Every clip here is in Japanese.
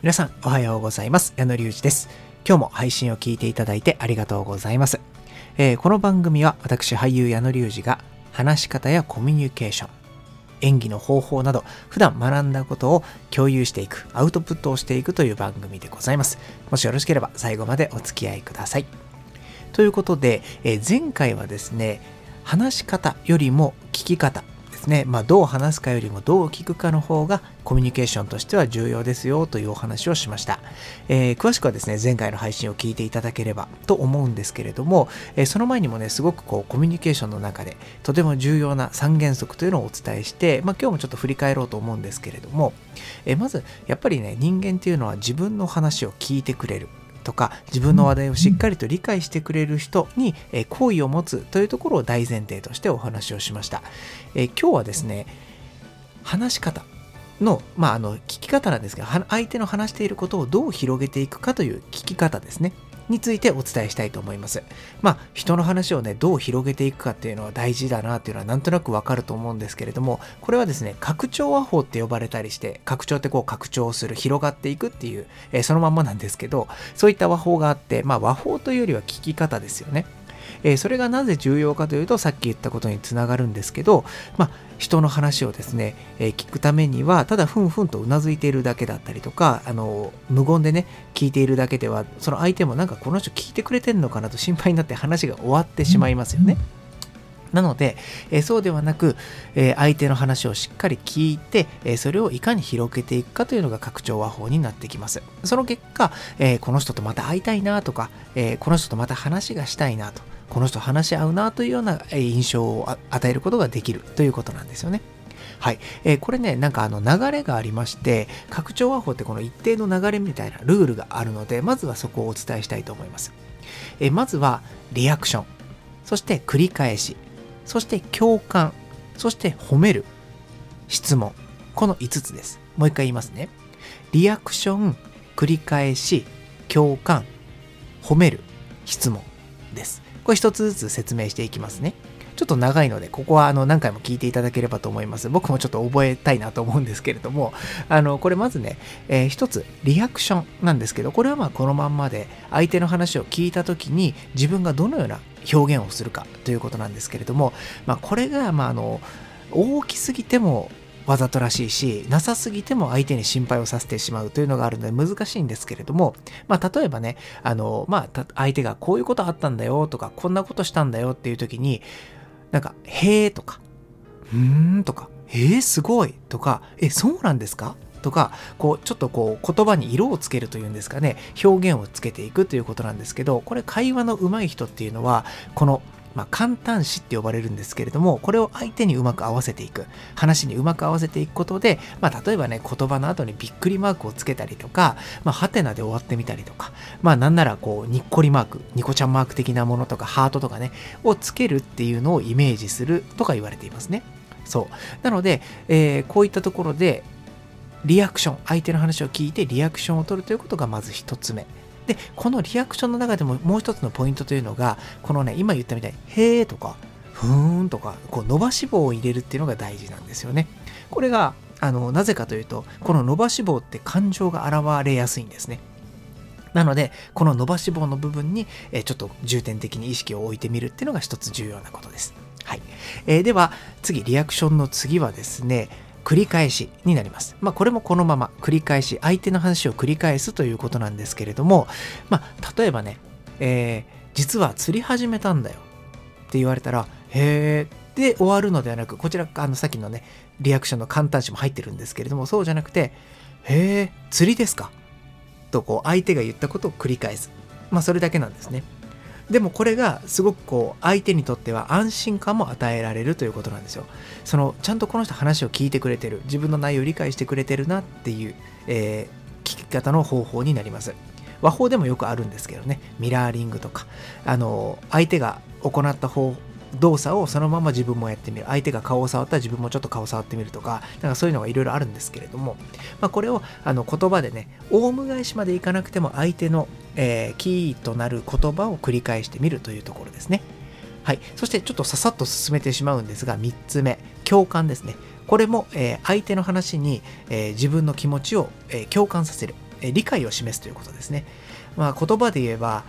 皆さんおはようございます。矢野隆二です。今日も配信を聞いていただいてありがとうございます、えー、この番組は私俳優矢野隆二が話し方やコミュニケーション演技の方法など普段学んだことを共有していくアウトプットをしていくという番組でございます。もしよろしければ最後までお付き合いください。ということで、えー、前回はですね話し方よりも聞き方ですね、まあ、どう話すかよりもどう聞くかの方がコミュニケーションとしては重要ですよというお話をしました、えー、詳しくはですね前回の配信を聞いていただければと思うんですけれども、えー、その前にもねすごくこうコミュニケーションの中でとても重要な三原則というのをお伝えして、まあ、今日もちょっと振り返ろうと思うんですけれども、えー、まずやっぱりね人間っていうのは自分の話を聞いてくれる。とか自分の話題をしっかりと理解してくれる人に、好意を持つというところを大前提としてお話をしました。え今日はですね話し方の,、まあ、あの聞き方なんですけど相手の話していることをどう広げていくかという聞き方ですね。についてお伝えしたいと思います。まあ、人の話をね、どう広げていくかっていうのは大事だなっていうのはなんとなくわかると思うんですけれども、これはですね、拡張和法って呼ばれたりして、拡張ってこう拡張する、広がっていくっていう、えー、そのまんまなんですけど、そういった和法があって、まあ和法というよりは聞き方ですよね。えー、それがなぜ重要かというとさっき言ったことにつながるんですけど、まあ、人の話をですね、えー、聞くためにはただふんふんとうなずいているだけだったりとかあの無言でね聞いているだけではその相手もなんかこの人聞いてくれてんのかなと心配になって話が終わってしまいますよね。なので、えー、そうではなく、えー、相手の話をしっかり聞いて、えー、それをいかに広げていくかというのが拡張和法になってきます。その結果、えこの人とまた会いたいなとか、えこの人とまた話がしたいなとこの人話し合うなというような印象を与えることができるということなんですよね。はい。えー、これね、なんかあの流れがありまして、拡張和法ってこの一定の流れみたいなルールがあるので、まずはそこをお伝えしたいと思います。えー、まずはリアクション、そして繰り返し、そして共感、そして褒める、質問。この5つです。もう一回言いますね。リアクション、繰り返し、共感、褒める、質問です。これ一つずつ説明していきますね。ちょっと長いので、ここはあの何回も聞いていただければと思います。僕もちょっと覚えたいなと思うんですけれども、あの、これまずね、えー、一つ、リアクションなんですけど、これはまあこのまんまで、相手の話を聞いた時に自分がどのような表現をするかということなんですけれども、まあこれが、まああの、大きすぎてもわざとらしいし、なさすぎても相手に心配をさせてしまうというのがあるので難しいんですけれども、まあ、例えばね、あの、まあ、相手がこういうことあったんだよとか、こんなことしたんだよっていう時に、なんか、へえとか、うーんとか、えー、すごいとか、え、そうなんですか？とか、こう、ちょっとこう、言葉に色をつけるというんですかね、表現をつけていくということなんですけど、これ会話の上手い人っていうのは、このまあ、簡単詞って呼ばれるんですけれども、これを相手にうまく合わせていく、話にうまく合わせていくことで、まあ、例えばね、言葉の後にびっくりマークをつけたりとか、まあ、ハテナで終わってみたりとか、まあ、なんならこう、にっこりマーク、ニコちゃんマーク的なものとか、ハートとかね、をつけるっていうのをイメージするとか言われていますね。そう。なので、えー、こういったところで、リアクション、相手の話を聞いてリアクションを取るということがまず一つ目。で、このリアクションの中でももう一つのポイントというのが、このね、今言ったみたいに、へーとか、ふーんとか、こう伸ばし棒を入れるっていうのが大事なんですよね。これが、あの、なぜかというと、この伸ばし棒って感情が現れやすいんですね。なので、この伸ばし棒の部分に、えちょっと重点的に意識を置いてみるっていうのが一つ重要なことです。はい。えー、では、次、リアクションの次はですね、繰り返しになります。まあ、これもこのまま繰り返し、相手の話を繰り返すということなんですけれども、まあ、例えばね、えー、実は釣り始めたんだよって言われたら、へーで終わるのではなく、こちら、あの、さっきのね、リアクションの簡単詞も入ってるんですけれども、そうじゃなくて、へー、釣りですか？と、こう、相手が言ったことを繰り返す。まあ、それだけなんですね。でもこれがすごくこう相手にとっては安心感も与えられるということなんですよ。そのちゃんとこの人話を聞いてくれてる自分の内容を理解してくれてるなっていう、えー、聞き方の方法になります。和法でもよくあるんですけどねミラーリングとかあの相手が行った方動作をそのまま自分もやってみる。相手が顔を触ったら自分もちょっと顔を触ってみるとかなんかそういうのがいろいろあるんですけれども、まあ、これをあの言葉でねオウム返しまでいかなくても相手の、えー、キーとなる言葉を繰り返してみるというところですね。はい。そしてちょっとささっと進めてしまうんですが3つ目。共感ですね。これも、えー、相手の話に、えー、自分の気持ちを、え共感させる。え理解を示すということですね。まあ、言葉で言えば、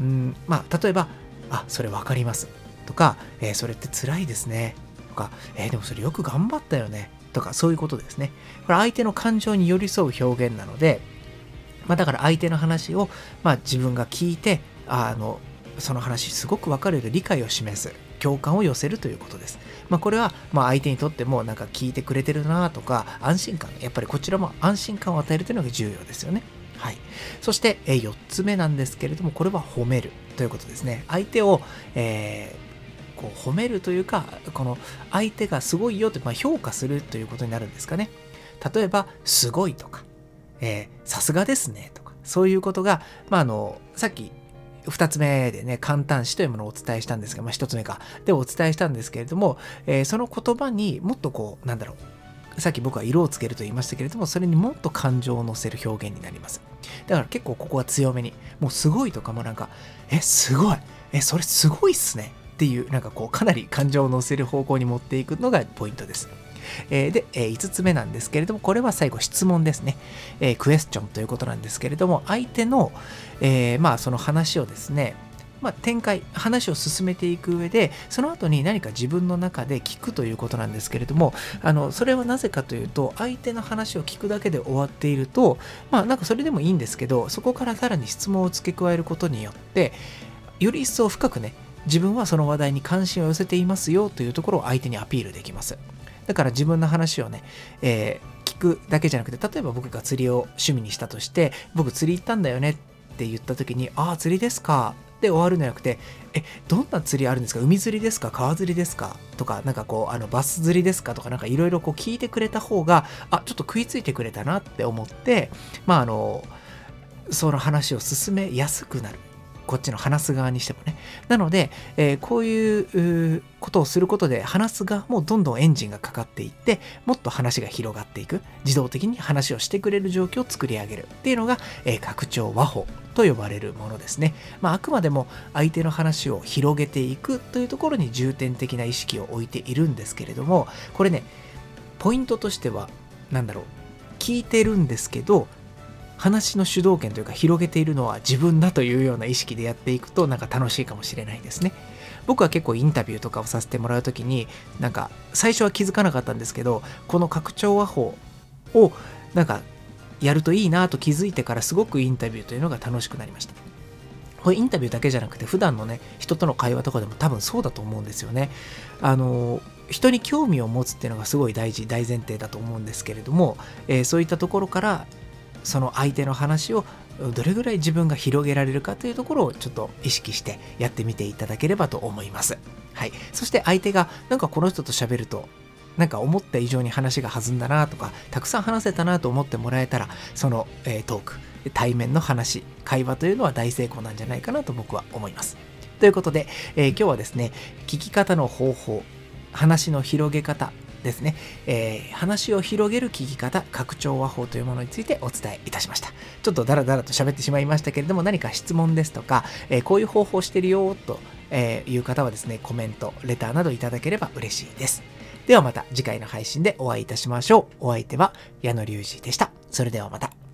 うんまあ、例えば、あ、それ分かります。とか、えー、それって辛いですね。とか、えー、でもそれよく頑張ったよね。とか、そういうことですね。これ相手の感情に寄り添う表現なので、まあ、だから相手の話を、まあ、自分が聞いて、あの、その話すごく分かる理解を示す。共感を寄せるということです。まあ、これは、ま、相手にとってもなんか聞いてくれてるなとか、安心感、やっぱりこちらも安心感を与えるというのが重要ですよね。はい。そして、4つ目なんですけれども、これは褒めるということですね。相手を、えー、こう褒めるというか、この相手がすごいよって、まあ、評価するということになるんですかね。例えば、すごいとか、さすがですねとか、そういうことが、まあ、あの、さっき2つ目でね、簡単詞というものをお伝えしたんですが、まあ、1つ目か。でお伝えしたんですけれども、えー、その言葉にもっとこう、なんだろう。さっき僕は色をつけると言いましたけれども、それにもっと感情を乗せる表現になります。だから結構ここは強めに、もうすごいとかもなんか、え、すごいえ、それすごいっすねっていう、なんかこう、かなり感情を乗せる方向に持っていくのがポイントです。えー、で、え、5つ目なんですけれども、これは最後質問ですね。えー、クエスチョンということなんですけれども、相手の、えまあその話をですね、まあ、展開、話を進めていく上で、その後に何か自分の中で聞くということなんですけれども、あの、それはなぜかというと、相手の話を聞くだけで終わっていると、まあ、なんかそれでもいいんですけど、そこからさらに質問を付け加えることによって、より一層深くね、自分はその話題に関心を寄せていますよというところを相手にアピールできます。だから自分の話をね、えー、聞くだけじゃなくて、例えば僕が釣りを趣味にしたとして、僕釣り行ったんだよねって言った時に、ああ、釣りですか。で終わるんじゃなくて、え、どんな釣りあるんですか？海釣りですか？川釣りですか？とか、なんかこう、あの、バス釣りですか？とか、なんかいろいろこう聞いてくれた方が、あ、ちょっと食いついてくれたなって思って、まああの、その話を進めやすくなる。こっちの話す側にしてもね。なので、えー、こういうことをすることで話す側もどんどんエンジンがかかっていって、もっと話が広がっていく、自動的に話をしてくれる状況を作り上げるっていうのが、えー、拡張和法と呼ばれるものですね。まあ、あくまでも相手の話を広げていくというところに重点的な意識を置いているんですけれども、これね、ポイントとしては、何だろう、聞いてるんですけど、話の主導権というか広げているのは自分だというような意識でやっていくとなんか楽しいかもしれないですね。僕は結構インタビューとかをさせてもらう時になんか最初は気づかなかったんですけどこの拡張和法をなんかやるといいなと気づいてからすごくインタビューというのが楽しくなりました。これインタビューだけじゃなくて普段のね人との会話とかでも多分そうだと思うんですよね。あの人に興味を持つっていうのがすごい大事大前提だと思うんですけれども、えー、そういったところからその相手の話をどれぐらい自分が広げられるかというところをちょっと意識してやってみていただければと思います。はい。そして相手がなんかこの人と喋るとなんか思った以上に話が弾んだなとか、たくさん話せたなと思ってもらえたら、その、えー、トーク、対面の話、会話というのは大成功なんじゃないかなと僕は思います。ということで、えー、今日はですね、聞き方の方法、話の広げ方ですね、えー、話を広げる聞き方、拡張和法というものについてお伝えいたしました。ちょっとダラダラと喋ってしまいましたけれども、何か質問ですとか、えー、こういう方法してるよという方はですね、コメント、レターなどいただければ嬉しいです。ではまた次回の配信でお会いいたしましょう。お相手は矢野隆二でした。それではまた。